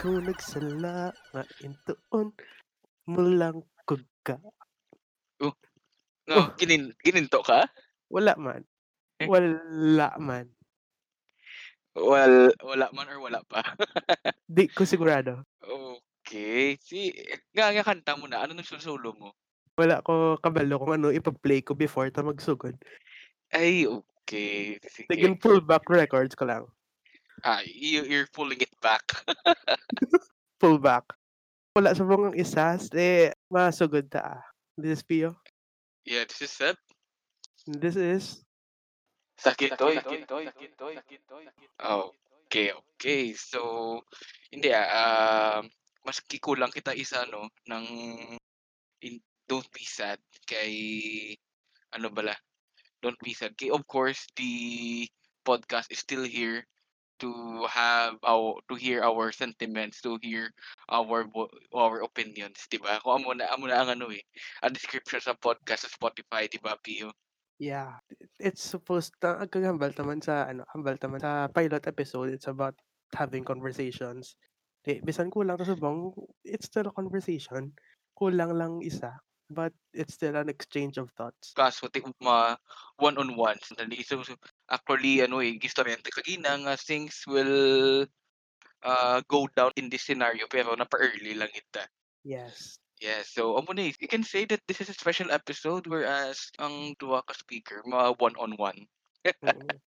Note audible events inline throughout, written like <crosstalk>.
Ikaw nagsala nga intuon mulang kugka. Oh, Oh. nga ginin gininto ka? Wala man. Eh? Wala man. Wal wala man or wala pa? <laughs> 'Di ko sigurado. Okey, si nga nga kanta mo na, ano nagsusulo mo? Wala ko kabalo kung ano ipa-play ko before ta magsugod. Ay, okey, sige. Naging pullback records ko lang. Ah, you you're pulling it back. <laughs> Pullback. Wala subong ang isa, eh, masugod ta, ah. This is Pio. Yeah, this is Seb. This is Sakit toy. Okey, okey. So, hindi, ah, um, maski kulang kita isa 'no, ng in Don't Be Sad kay ano bala, Don't Be Sad kay of course the podcast is still here to have our to hear our sentiments, to hear our vo our opinions, 'di ba? Kung amo na amo na ang ano, eh, ang description sa podcast sa Spotify, 'di ba, Pio? Yeah, it's supposed na kagambal naman sa ano, hambal naman sa pilot episode, it's about having conversations. Eh, bisan kulang ta subong, it's still a conversation. Kulang lang isa, but it's still an exchange of thoughts. Kaso ugma one-on-one dali so so actually ano, eh, gistoryante kagina nga things will, ah, go down in this scenario pero napa-early lang ita. Yes. Yes, so amo ni you can say that this is a special episode whereas ang duha ka speaker mga one-on-one. Mm. <laughs>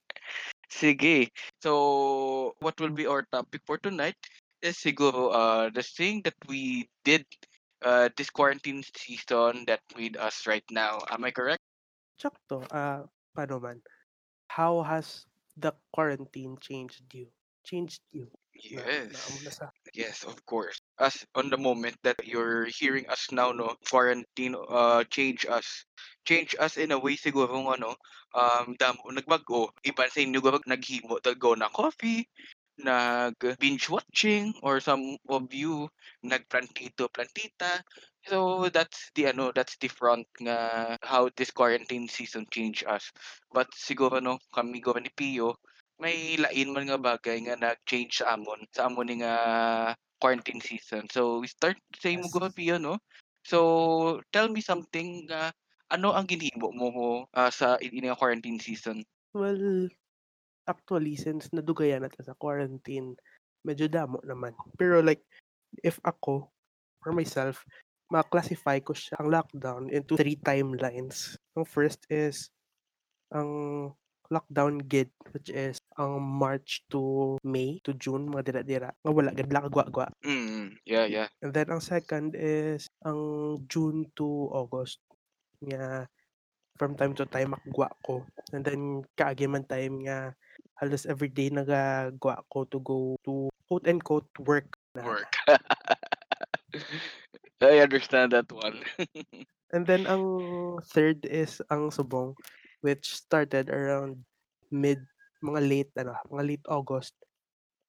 Sige, so what will be our topic for tonight is siguro, uh, the thing that we did, uh, this quarantine season that with us right now, am I correct? Sakto, ah, paano man? How has the quarantine changed you? Changed you? Na na Yes. sa Yes, of course. As on the moment that you're hearing us now 'no, quarantine, uh, change us. Change us in a way sigurong ano, um, damo nagbag-o. Iban sa inyo guro naghimo go na coffee, nag-binge watching, or some of you nag-plantito-plantita. So that's the ano, that's the front nga how this quarantine season change us. But siguro 'no, kami guro ni Pio, may lain man nga bagay nga nag-change sa amon, sa amon ni nga quarantine season. So we start sa imo Yes. guro Pio 'no. So tell me something nga ano ang ginhimo mo, ah, sa ini nga quarantine season? Well, actually since nadugayan na ta sa quarantine, medyo damo naman. Pero like, if ako, for myself, ma-classify ko siya ang lockdown into 3 timelines. Ang first is ang lockdown gid which is ang March to May to June mga dira-dira nga wala gid lang kagwa-gwa. Mm, yeah, yeah. And then ang second is ang June to August nga from time to time makagwa ko. And then kaagi man time nga halos everyday nagagwa ko to go to quote unquote work na. Work. <laughs> I understand that one. <laughs> And then ang third is ang subong which started around mid mga late ano, mga late August.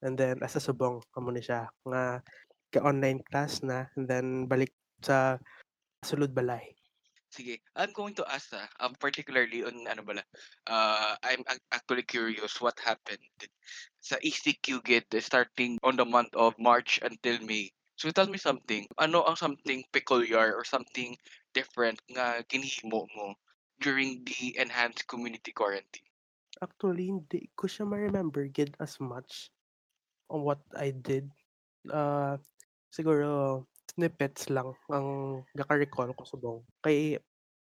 And then asa subong amo ni siya nga ka-online class na and then balik sa sulod balay. Sige, I'm going to ask, ah, um, particularly on ano bala, uh, I'm ac actually curious what happened sa ECQ gid starting on the month of March until May. So tell me something, ano ang something peculiar or something different nga ginhimo mo during the enhanced community quarantine? Actually hindi ko siya ma-remember gid as much on what I did. Ah, siguro snippets lang ang naka-recall ko subong. Kay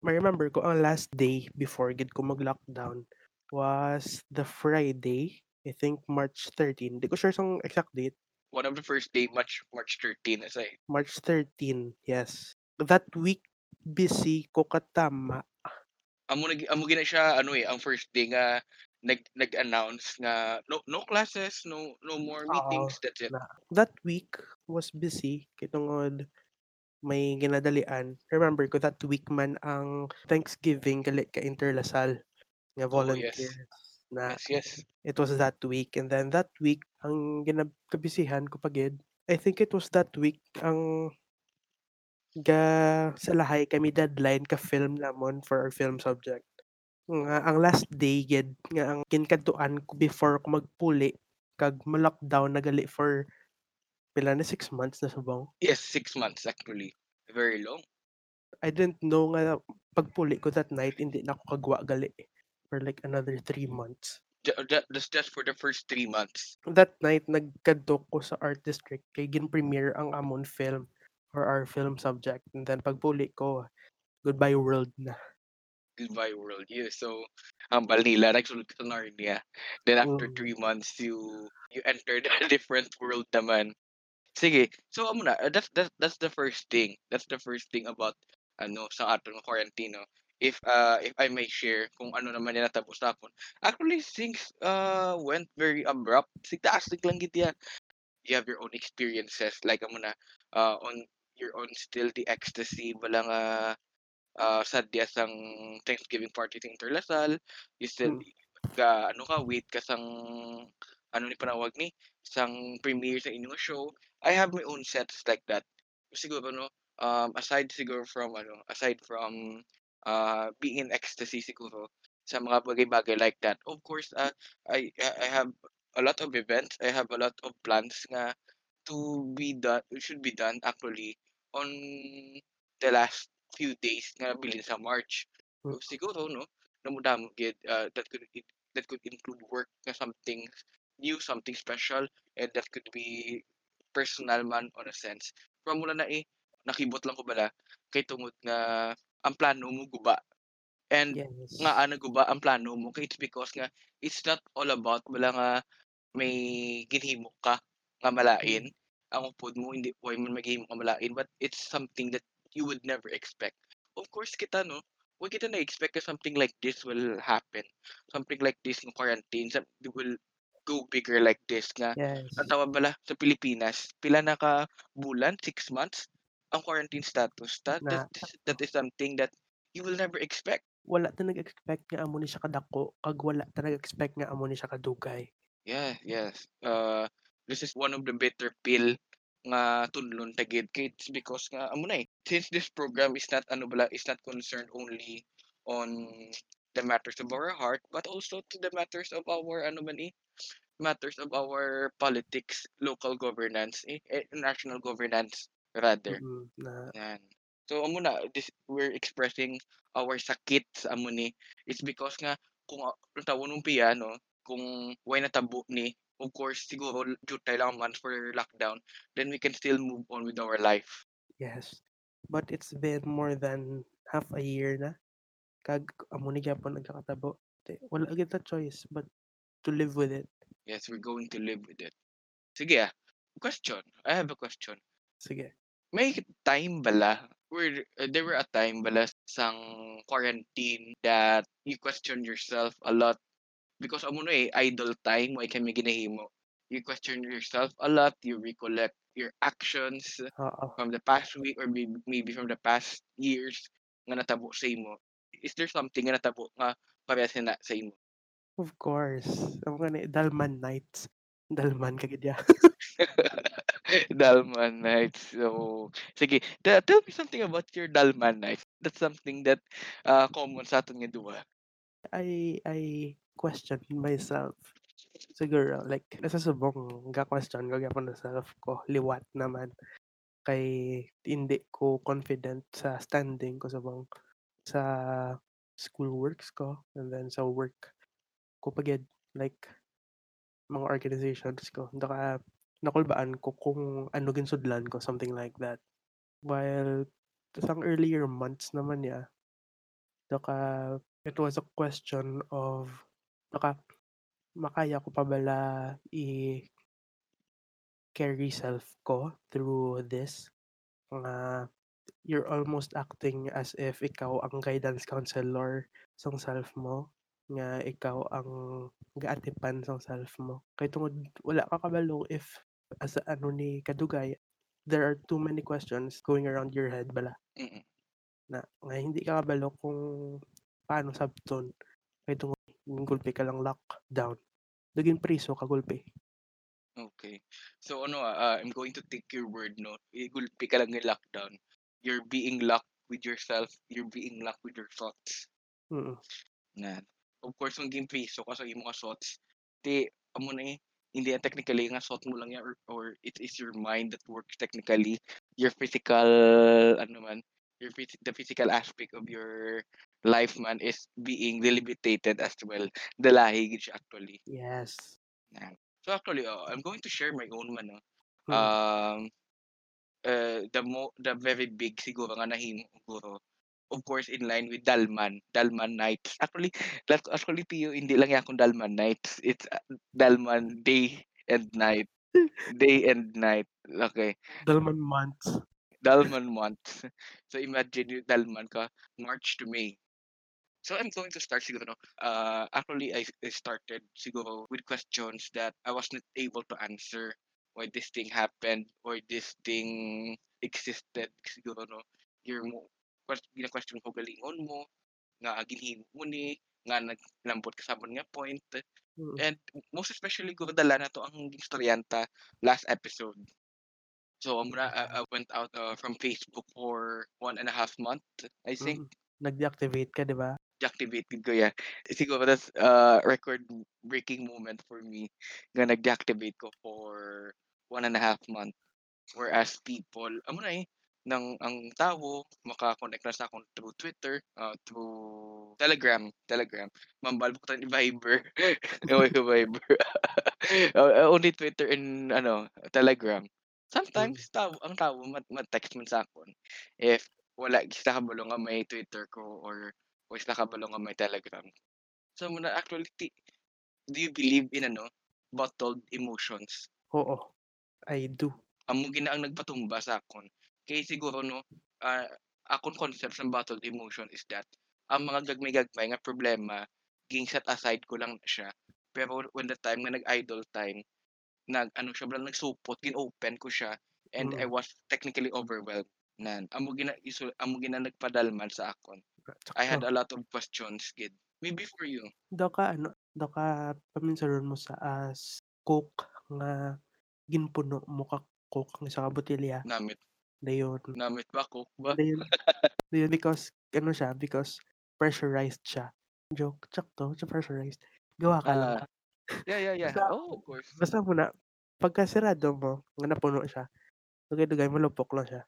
ma-remember ko ang last day before gid ko mag-lockdown was the Friday, I think March 13. Di ko sure sang exact date. One of the first day, March March 13 as I March 13, yes. That week busy ko katama. Amo nag amo gina siya ano, eh, ang first day nga nag nag-announce nga no no classes, no no more Oo, meetings, that's it. na that week was busy kay tungod may ginadalian. Remember ko that week man ang Thanksgiving gali ka Interlasal nga Oh, yes. na Yes, yes. it was that week and then that week ang ginab kabisihan ko pa gid. I think it was that week ang ga sa lahay kami deadline ka film namon for our film subject. Nga ang last day gid nga ang ginkadtuan ko before ko magpuli kag ma-lockdown na gali for Pila na 6 months na subong? Yes, 6 months actually. Very long. I didn't know nga pagpuli ko that night hindi na ako kagwa gali for like another 3 months. That that's just for the first 3 months. That night nagkadto ko sa art district kay gin-premiere ang amon film or our film subject and then pagpuli ko, goodbye world na. Goodbye world, yeah. So, hambal nila nagsulod ka sa Narnia. Then after Mm. 3 months you you entered a <laughs> different world naman. Sige, so amo na, that's that's that's the first thing. That's the first thing about ano sa atong quarantine 'no. If uh if I may share kung ano naman yung natapos napon. Actually things uh went very abrupt. Sigtaastig lang gid ya. You have your own experiences like amo na uh on your own still the ecstasy wala nga uh sadya sang Thanksgiving party sa Interlasal. You still Mm. ka ano ka wait ka sang ano ni panawag ni sang premiere sa inyong show. I have my own sets like that. Siguro no um aside siguro from ano aside from uh being in ecstasy siguro sa mga bagay-bagay like that. Of course uh I I have a lot of events. I have a lot of plans nga to be done should be done actually on the last few days nga bilin sa March. Mm. So siguro no namudamo gid uh, that could it, that could include work nga something new, something special and that could be personal man on a sense. From muna na eh nakibot lang ko bala kay tungod nga ang plano mo guba. And Yes. nga ana guba ang plano mo kay it's because nga it's not all about wala nga may ginhimo ka nga malain. Ang upod mo hindi way man maghimo ka malain but it's something that you would never expect. Of course kita no, wag kita na something like this will happen. Something like this ng quarantine some will go bigger like this nga Yes. ang tawag bala sa Pilipinas pila na ka bulan 6 months ang quarantine status that Na that, is- that is something that you will never expect. wala ta nag-expect nga amo ni siya kadako kag wala ta nag-expect nga amo ni siya kadugay. Yeah, yes. Uh, this is one of the better pill nga tunlon tagid kay it's because nga amo na eh. Since this program is not ano bala is not concerned only on the matters of our heart but also to the matters of our ano man eh matters of our politics, local governance, eh, eh, national governance rather. Mm, na Yan. So amo na this we're expressing our sakit sa amo ni. It's because nga kung uh, tawon mong piano, kung way natabo ni, of course siguro due tayo lang months for lockdown, then we can still move on with our life. yes. But it's been more than half a year na kag amo ni gyapon nagkakatabo. Wala kita choice but to live with it. Yes, we're going to live with it. Sige ah. Question. I have a question. Sige. May time bala where uh, there were a time bala sang quarantine that you question yourself a lot because amo na eh idle time why kami ginahimo. You question yourself a lot, you recollect your actions Oo. from the past week or maybe, maybe from the past years nga natabo sa imo. Is there something nga natabo nga parehas na sa imo? Of course. Amo nga ni Dalman Nights. Dalman kagid ya. <laughs> <laughs> Dalman Nights. So, sige. Te- Tell me something about your Dalman Nights. That's something that uh, common sa aton nga duha. I I question myself. Siguro like nasa subong ga question ko gyapon na self ko liwat naman kay hindi ko confident sa standing ko subong sa school works ko and then sa work ko pagid like mga organizations ko daka nakulbaan ko kung ano ginsudlan ko something like that. While sang earlier months naman ya daka it was a question of baka makaya ko pa bala i carry self ko through this? Nga you're almost acting as if ikaw ang guidance counselor sa self mo. Nga ikaw ang gaatipan sa self mo. Kay tungod wala ka kabalo if as a- ano ni kadugay there are too many questions going around your head bala Mm-mm. na nga hindi ka kabalo kung paano sabton kay tungod gulpi ka lang lockdown naging priso ka gulpi Okay. So ano uh, I'm going to take your word no. Igulpi ka lang ng lockdown. You're being locked with yourself. You're being locked with your thoughts. mm Na. Of course, game piso ka sa imong thoughts, ti amo na eh hindi yan technically nga suot mo lang yan or, or it is your mind that works technically. Your physical, ano man, your the physical aspect of your life man is being deliberated as well. Dalahi siya actually. Yes. So actually, oh, I'm going to share my own man. No? Mm. Um, uh, the mo the very big siguro nga nahimo siguro of course in line with Dalman Dalman Nights actually that's actually Pio hindi lang yakong Dalman Nights it's uh, Dalman day and night. Day and night. Okay. Dalman months. Dalman months so imagine Dalman ka March to May. So I'm going to start siguro no uh, actually I, I started siguro with questions that I was not able to answer. Why this thing happened? Or this thing existed? Siguro no your mo gina-question ko galingon mo nga ginhimo mo ni nga naglambot ka sa amon nga point Mm. and most especially ko dala na to ang istoryanta last episode so na I, I went out uh, from Facebook for one and a half month I think Mm. Nag-deactivate ka, di ba? deactivate ko yan. Siguro that's uh, record breaking moment for me nga nag-deactivate ko for one and a half month. Whereas people, amo na eh, nang ang tao maka-connect na sa akong through Twitter, uh, through Telegram, Telegram. Mambal ko ni Viber. <laughs> Ewan ko Viber. Uh, <laughs> only Twitter and ano, Telegram. Sometimes tao, ang tao mat, mat-text man sa akon if wala sila kabalo nga may Twitter ko or o sila kabalo nga may Telegram. So muna actually ti- do you believe in ano bottled emotions? Oo. I do. Amo gina ang nagpatumba sa akon. Kay siguro no ah, akong concept sa bottled emotion is that ang mga gagmay-gagmay nga problema ging set aside ko lang siya. Pero when the time nga nag-idle time, nag ano siya blang nagsupot, gin-open ko siya and I Mm. was technically overwhelmed. Nan, amo gina iso, amo gina nagpadalman sa akon. I had a lot of questions, kid. Maybe for you. Daw ka ano, daw ka paminsaron mo sa as coke nga ginpuno mo ka coke nga sa botelya. Namit, Dayon. namit ba ko ba? Dayon. Dayon because ano siya because pressurized siya. Joke, sakto, siya pressurized. Gawa ka lang. Ah, yeah, yeah, yeah. Basta, Oh, of course. basta muna, pagka sirado mo, nga napuno siya, dugay-dugay mo lupok lang siya.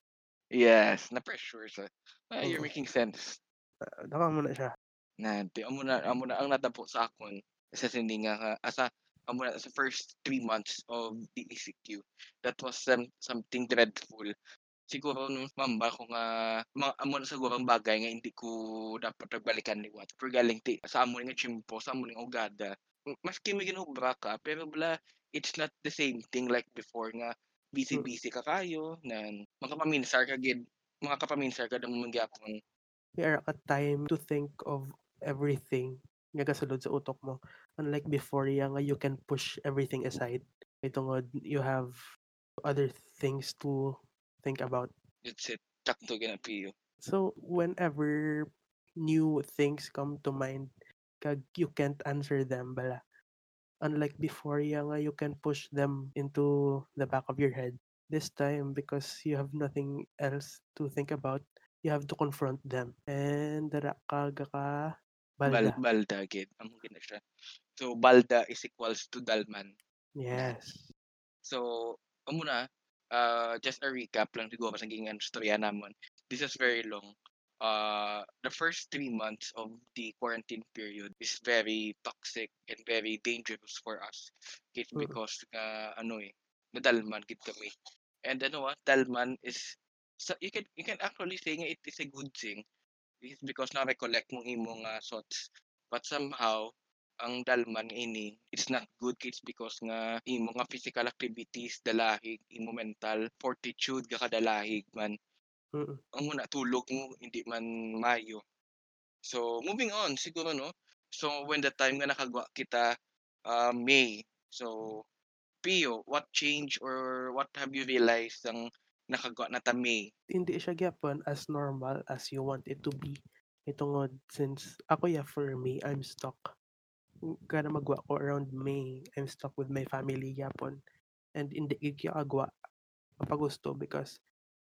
Yes, na pressure sa. Ah, you're Oo. making sense. Uh, Daka mo na siya. Na, di amo na amo na ang natabo sa akon sa sindi nga asa amo na sa first three months of the ECQ. That was some, something dreadful. Siguro nung mamba ko nga mga amo na siguro ang bagay nga hindi ko dapat nagbalikan ni Wat. For galing ti sa amo nga chimpo, sa amo nga ugada. Maski may ginubra ka, pero bala it's not the same thing like before nga busy-busy ka kayo nan makapaminsar ka gid mga kapaminsar ka dang magyapon May ara ka time to think of everything nga gasulod sa utok mo. Unlike before, yeah, nga you can push everything aside. Ito nga, you have other things to think about. That's it. Ginapiyo. So, whenever new things come to mind, kag you can't answer them, bala. Unlike before, yeah, nga you can push them into the back of your head. This time, because you have nothing else to think about, you have to confront them. And dara ka ga ka Bal balda. balda gid. Amo gina siya. So balda is equals to dalman. Yes. So amo na uh, just a recap lang siguro sa naging istorya namon. This is very long. Uh, the first three months of the quarantine period is very toxic and very dangerous for us. It's Mm. because nga ano eh, nadalman gid kami. And ano ah, dalman is so you can you can actually say nga it is a good thing It's because na recollect mong imong uh, thoughts. But somehow, ang dalman ini, it's not good kids because nga imo nga physical activities dalahig, imo mental fortitude ka kadalahig man. Mm. Ang muna tulog mo hindi man mayo. So moving on siguro no. So when the time nga nakagwa kita uh, May. So Pio, what change or what have you realized ang nakagwa na ta May? Hindi siya gyapon as normal as you want it to be. Ito nga, since ako yeah, for me, I'm stuck. Kada magwa ko around May, I'm stuck with my family yapon. And hindi gid agwa papagusto because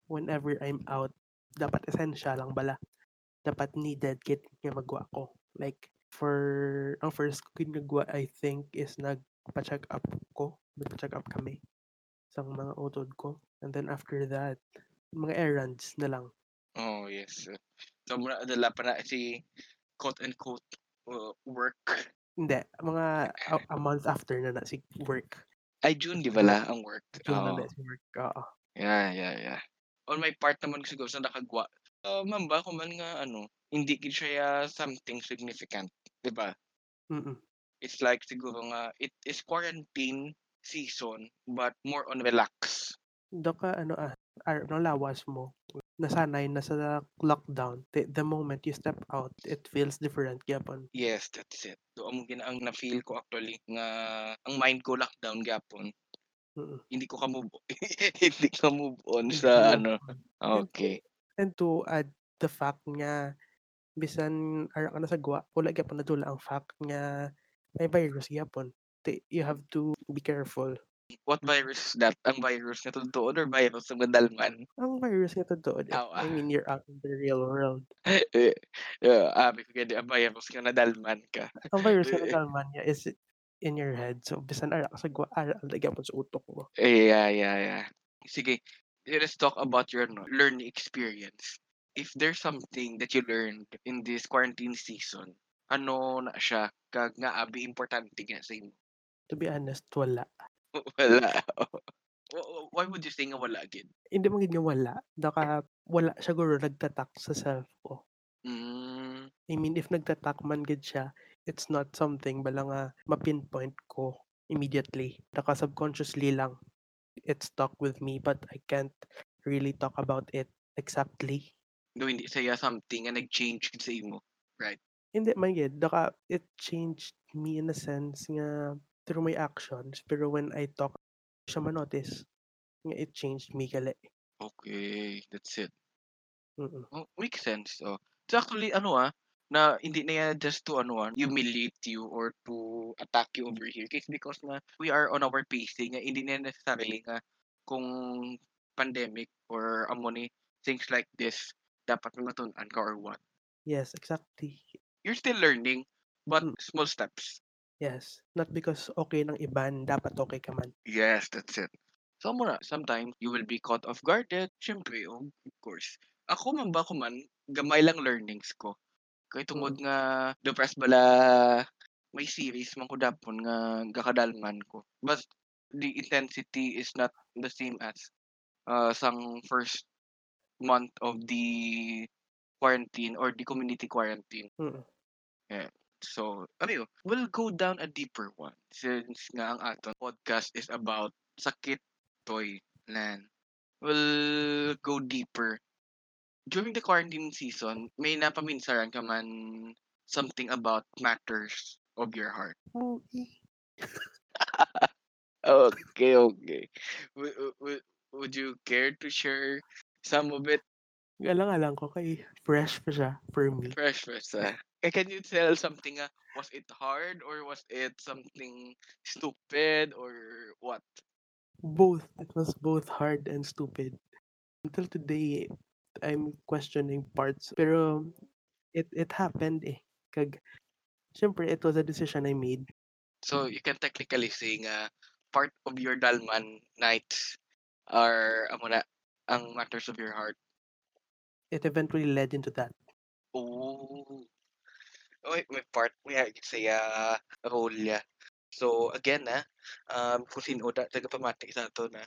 whenever I'm out, dapat essential lang bala. Dapat needed kit nga magwa ko. Like, for, ang first ko ginagawa, I think, is nagpa-check up ko Magpa-check up kami sang mga utod ko. And then after that, mga errands na lang. Oh, yes. So, muna dala pa na si quote unquote uh, work. Hindi, mga a, a <laughs> month after na na si work. Ay, June, di ba la, ang work? June na Oo. na si work. Oo. Yeah, yeah, yeah. On my part naman siguro sa nakagwa, uh, mamba ko man nga ano, hindi gid siya something significant, di ba? Mm. It's like siguro nga it is quarantine season but more on relax. Do ka ano ah, ar, no, lawas mo. Nasanay na sa lockdown. The, the moment you step out, it feels different gyapon. Yes, that's it. Do amo gina ang na-feel ko actually nga ang mind ko lockdown gyapon. Mm. Hindi ko <laughs> ka move hindi ka move on sa ano. Okay. And to add the fact nga bisan ara ka na sa gwa, wala gyapon nadula ang fact nga may virus gyapon. You have to be careful. What virus is that? Ang virus nga totoo or virus ng madalman? Ang virus nga totoo. eh. Ah. I mean, you're out in the real world. <laughs> yeah, abi ko gani ang virus nga nadalman ka. Ang virus nga nadalman niya is in your head. So, bisan ara sa gwa, ara lagyan mo sa utok mo. Eh, yeah, yeah, yeah. Sige, let's talk about your no, learning experience. If there's something that you learned in this quarantine season, ano na siya kag nga abi importante nga sa imo? To be honest, wala. <laughs> Wala. Wh- wh- Why would you say nga wala gid? Hindi man gid nga wala. Daka wala siguro nagtatak sa self ko. Mm, I mean, if nagtatak man gid siya, it's not something bala nga ma-pinpoint ko immediately. Daka subconsciously lang it stuck with me but I can't really talk about it exactly. no hindi saya something nga nag-change gid sa imo. Hindi man gid. Daka it changed me in a sense nga through my actions. Pero when I talk, siya ma-notice nga it changed me gali. Okay, that's it. Mm-mm. Oh, makes sense. Oh. So actually ano ah na hindi na yan just to ano ah, humiliate you or to attack you over here. It's because nga we are on our pacing nga hindi na necessarily nga kung pandemic or amo ni things like this dapat matunan ka or what. Yes, exactly. You're still learning but Mm. small steps. Yes. Not because okay ng iban, dapat okay ka man. Yes, that's it. So muna, sometimes you will be caught off guarded. Siyempre, oh, of course. Ako man ba ko man, gamay lang learnings ko. Kay tungod nga depressed bala may series man ko dapon nga gakadalman ko. But the intensity is not the same as uh, sang first month of the quarantine or the community quarantine. Mm. So, ano we'll go down a deeper one since nga ang aton podcast is about sakit toy lan. We'll go deeper. During the quarantine season, may napaminsaran ka man something about matters of your heart. Eh. <laughs> Okay, okay. Would, would, would you care to share some of it Alang-alang ko kay fresh pa siya for me. fresh first? Uh, can you tell something? Uh, was it hard or was it something stupid or what? Both. It was both hard and stupid. Until today, I'm questioning parts. Pero it it happened eh. Kag, syempre, it was a decision I made. So you can technically say nga part of your Dalman nights are amo na ang matters of your heart. It eventually led into that. Oh. Oy, may part may say uh, role ya. So again na um kung sino da tagapamati sa ato na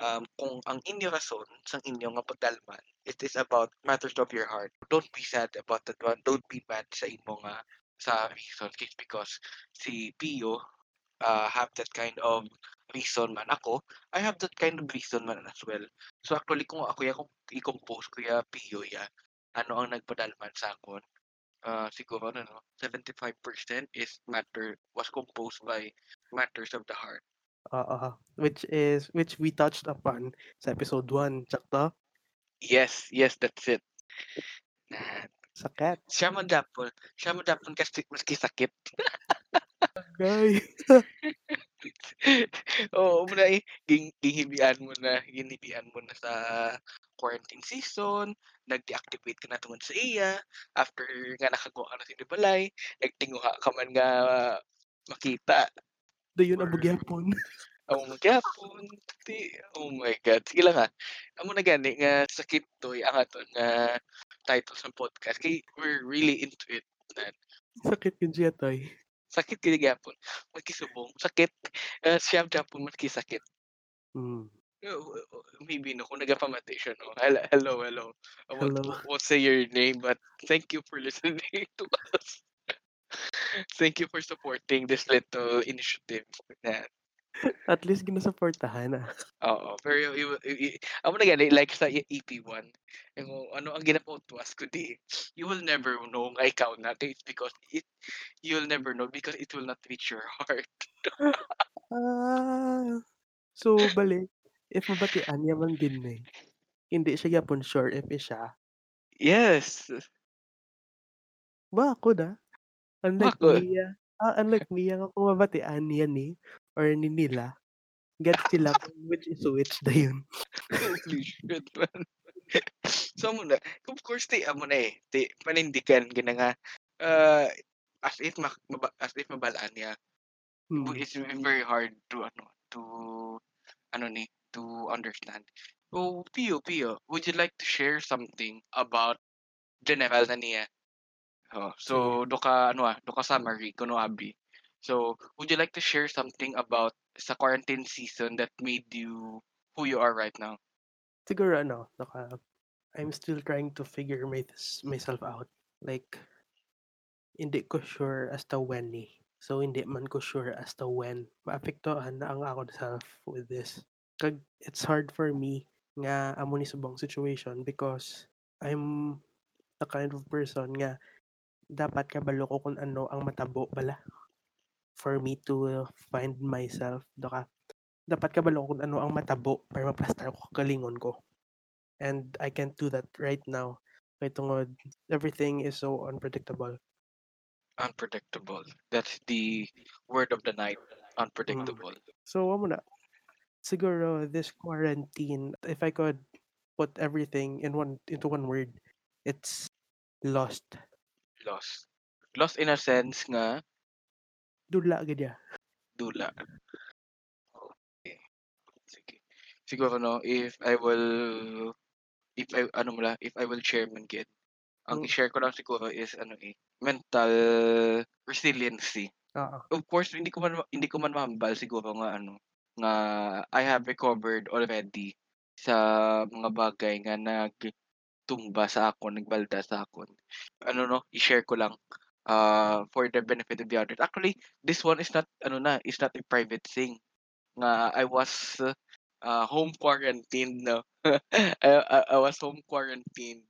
um kung ang inyo rason sang inyo nga pagdalman it is about matters of your heart. Don't be sad about that one. Don't be mad sa imo nga sa reason it's because si Pio uh, have that kind of reason man ako I have that kind of reason man as well so actually kung ako ya kung i-compose ko ya Pio ya ano ang nagpadalman sa akon uh, siguro ano no 75% is matter was composed by matters of the heart Oo. Which is, which we touched upon sa episode 1. Sakto? yes yes that's it na Sakat. siya man dapon siya man dapon kasi maski sakit <laughs> Guys. <laughs> <laughs> Oo, muna eh, ging ginghibian mo na ginibian mo na sa quarantine season, nag-deactivate ka na tungod sa iya, after nga nakakuha ka na sa balay, nagtinguha ka man nga makita. Do yun Or- abog yapon. Amo magyapon, <laughs> ti oh my God, sige lang, ha. Amo na gani nga sakit toy ang aton nga title sa podcast kay we're really into it na Sakit yun siya toy. Sakit gid gyapon, magkisubong sakit, ah, siya gyapon magkisakit. Hmm. Oo, oo, maybe 'no kung nagapamatay siya 'no. Hel hello, hello. I won't Hello. won't say your name but thank you for listening <laughs> to us. Thank you for supporting this little initiative na <laughs> At least ginasuportahan, ah. Oo, pero yu i i amo na gani like sa E EP1, yung ano ang gina-quote-was kundi, "You will never know nga ikaw na kay because it you'll never know because it will not reach your heart." <laughs> Ah. So bale, if mabatian niya man din ni, hindi siya gyapon sure if siya Yes. Bakod, ah. Unlike Bakod? Mia, ah, unlike Mia kung mabatian niya ni or ni nila, gets sila kung which is which dayon. Holy shit man. <laughs> So amo na, of course ti amo na, eh, ti panindigan gina nga, ah, as if maba as if mabalaan niya. Hmm. It's very hard to ano, to ano ni, to understand. So, Pio, Pio, would you like to share something about general na niya? Oh, so do ka ano, ah, do ka summary kuno abi. So, would you like to share something about sa quarantine season that made you who you are right now? Siguro ano, naka I'm still trying to figure mys myself out. Like hindi ko sure as to when, eh. So, hindi man ko sure as to when maapektuhan na ang akong self with this. Kag it's hard for me nga amo ni subong situation because I'm the kind of person nga dapat kabalo ko kung ano ang matabo bala. For me to find myself doka dapat kabalo ko kung ano ang matabo para maplastar ko kaugalingon ko. And I can't do that right now kay tungod everything is so unpredictable. Unpredictable. That's the word of the night, Mm. unpredictable. So amo na. Siguro this quarantine, if I could put everything in one into one word, it's lost. Lost. Lost in a sense nga Dula gid ya. dula. Okay. Sige. Siguro 'no, if I will if I ano mo la, if I will share man gid, ang Hmm. i-share ko lang siguro is ano, eh, mental resiliency. Oo. Of course, hindi ko man hindi ko man mahambal siguro nga ano, nga I have recovered already sa mga bagay nga nagtumba sa akon, nagbalda sa akon. Ano 'no, i-share ko lang, ah, for the benefit of the others. Actually, this one is not ano na, is not a private thing. Nga I was, ah, home quarantined 'no. <laughs> I I I was home quarantined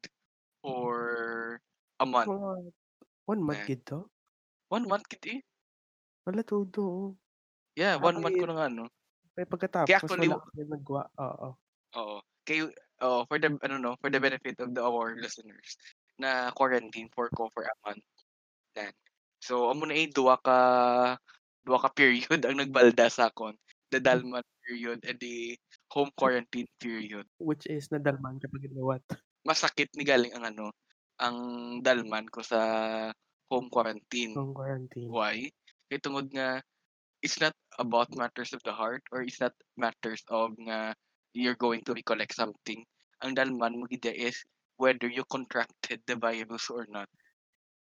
for a month. Mga 1 month Ayan. gid to? 1 month gid, eh. Hala todo. Yeah, Ah, 1 month ko na nga 'no. kay Kaya pagkatapos actually wala ka rin nagwa oo. Oo. Kay oo, for the ano 'no, for the benefit of the our listeners, na quarantine for ko for a month. So amo na, eh, duha ka duha ka period <laughs> ang nagbalda sa akon. The Hmm. Dalman period and the home quarantine period. Which is nadalman ka pa gid liwat. Masakit ni galing ang ano, ang dalman ko sa home quarantine. Home quarantine. Why? Kay tungod nga it's not about matters of the heart or it's not matters of nga you're going to recollect something. Ang dalman mo gid is whether you contracted the virus or not.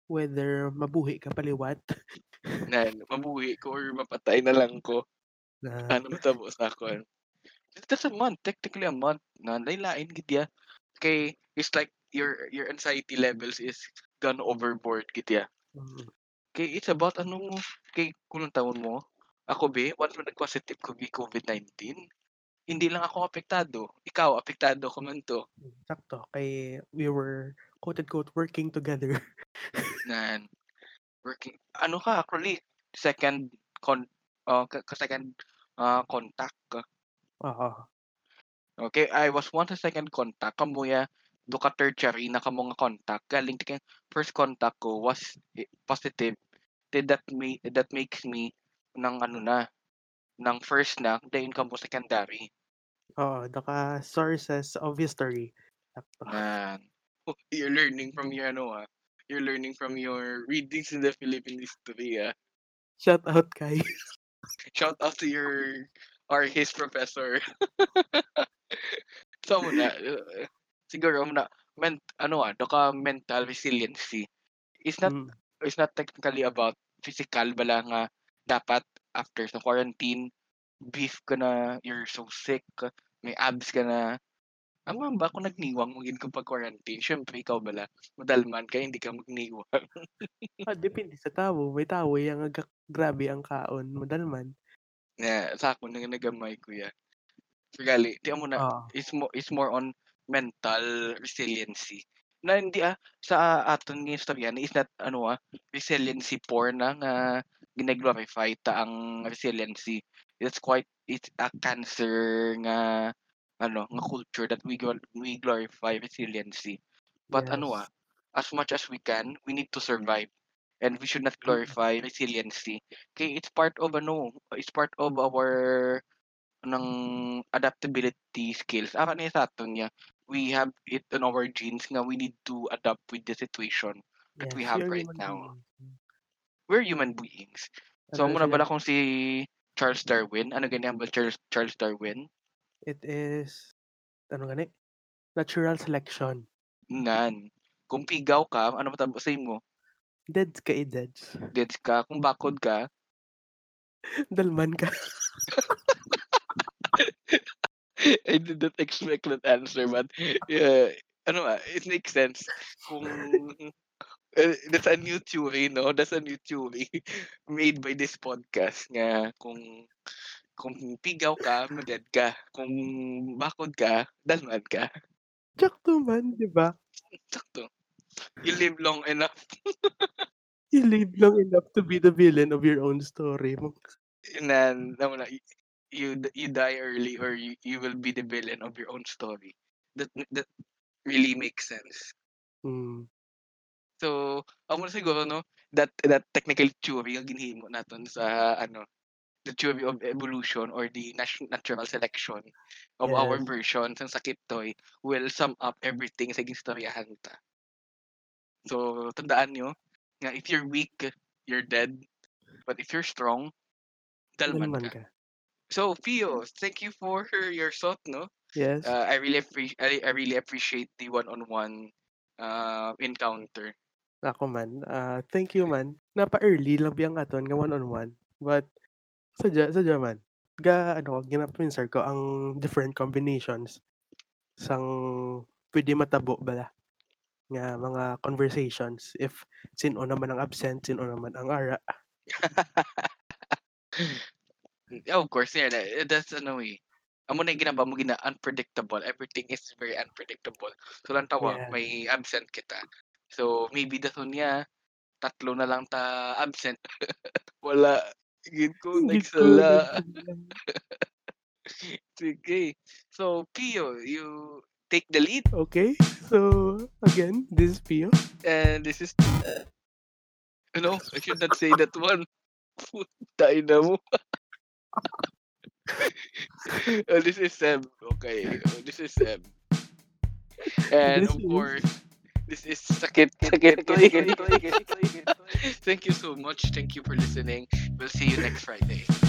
Whether mabuhi ka pa liwat. Nan mabuhi ko or mapatay na lang ko. Na Ano matabo sa akon. That's a month, technically a month na lain-lain gid ya. Kay it's like your your anxiety levels is gone overboard gid ya. Mm. Kay it's about ano mo, kay kunong taon mo, ako be once man nag-positive ko gi COVID-19, hindi lang ako apektado, ikaw apektado ka man 'to. Sakto kay we were quote unquote "working together." <laughs> Nan working ano ka actually second con ka ka-second, ah, contact ka. Oo. Okay, I was once a second contact, kamo ya do ka tertiary na kamo nga contact galing kay first contact ko was eh, positive. Then that may that makes me ng ano na, ng first na dayon kamo secondary. Oo, naka sources of history. Sakto. <laughs> You're learning from your ano, ah, you're learning from your readings in the Philippine history, ah. Shout out kay <laughs> Shout out to your or his professor. <laughs> so muna, uh, siguro muna, ment, ano ah, doka mental resiliency is not Mm. is not technically about physical bala nga dapat after sa quarantine beef ka na, you're so sick, may abs ka na. Ang ba kung nagniwang mo gid ko pag quarantine, syempre ikaw bala, madalman ka hindi ka magniwang. Ah, depende sa tao, may tao yang aga grabe ang kaon, madalman. Na sa ako na nagamay kuya. Gali, di mo na Oo. is more is more on mental resiliency. Na hindi ah sa aton nga istorya is not ano ah resiliency porn na nga ginaglorify ta ang resiliency. It's quite it's a cancer nga ano nga culture that we gl- we glorify resiliency. But ano ah Yes. as much as we can, we need to survive. And we should not Mm. glorify resiliency. Okay, it's part of ano, it's part of our ng adaptability skills. Ara na sa aton niya. We have it in our genes nga we need to adapt with the situation that we Yes, have we are right human now. beings. We're human beings. So Ano muna bala kung si Charles Darwin, ano ganyan ba Charles Charles Darwin? It is ano gani? Natural selection. Nan. Kung pigaw ka, ano matabo sa mo? Deads ka eh, deads. Deads ka. Kung bakod ka, <laughs> Dalman ka. <laughs> I did not expect that answer, but yeah, ano ah, it makes sense. Kung uh, that's a new theory, no? That's a new theory <laughs> made by this podcast nga kung kung pigaw ka, madad ka. Kung bakod ka, dalman ka. Sakto man, di ba? Sakto. You live long enough. You live long enough to be the villain of your own story. mo. na, na, na you you die early or you, you will be the villain of your own story. That that really makes sense. Hmm. So, ako na siguro no, that that technical theory ang ginhimo naton sa ano, the theory of evolution or the nat- natural selection of our Yes. versions ng sakit toy will sum up everything sa gistoryahan ta. So, tandaan nyo, nga if you're weak, you're dead. But if you're strong, dalman Dalman ka. ka. So, Pio, thank you for your thought, no? Yes. Uh, I really appreciate I, I really appreciate the one-on-one uh, encounter. Ako man. ah, thank you man. Napa-early lang biyang aton nga one-on-one. But, sadya, sadya man. Ga, ano, ginapinser ko ang different combinations sang pwede matabo bala nga mga conversations if sino naman ang absent, sino naman ang ara. Yeah, <laughs> of course, yeah, that, that's ano eh. Amo na ginaba mo gina unpredictable. Everything is very unpredictable. So lang tawa, Yeah. may absent kita. So maybe dason niya tatlo na lang ta absent. <laughs> Wala. Gid ko Hindi ko nagsala. Sige. So Pio, you take the lead Okay, so again, this is Pio. and this is no, I should not say that one. Puta ina mo. oh, this is Seb. Okay. Oh, this is Seb. And This of is- course, this is Sakit. Sakit. <laughs> Thank you so much. Thank you for listening. We'll see you next Friday.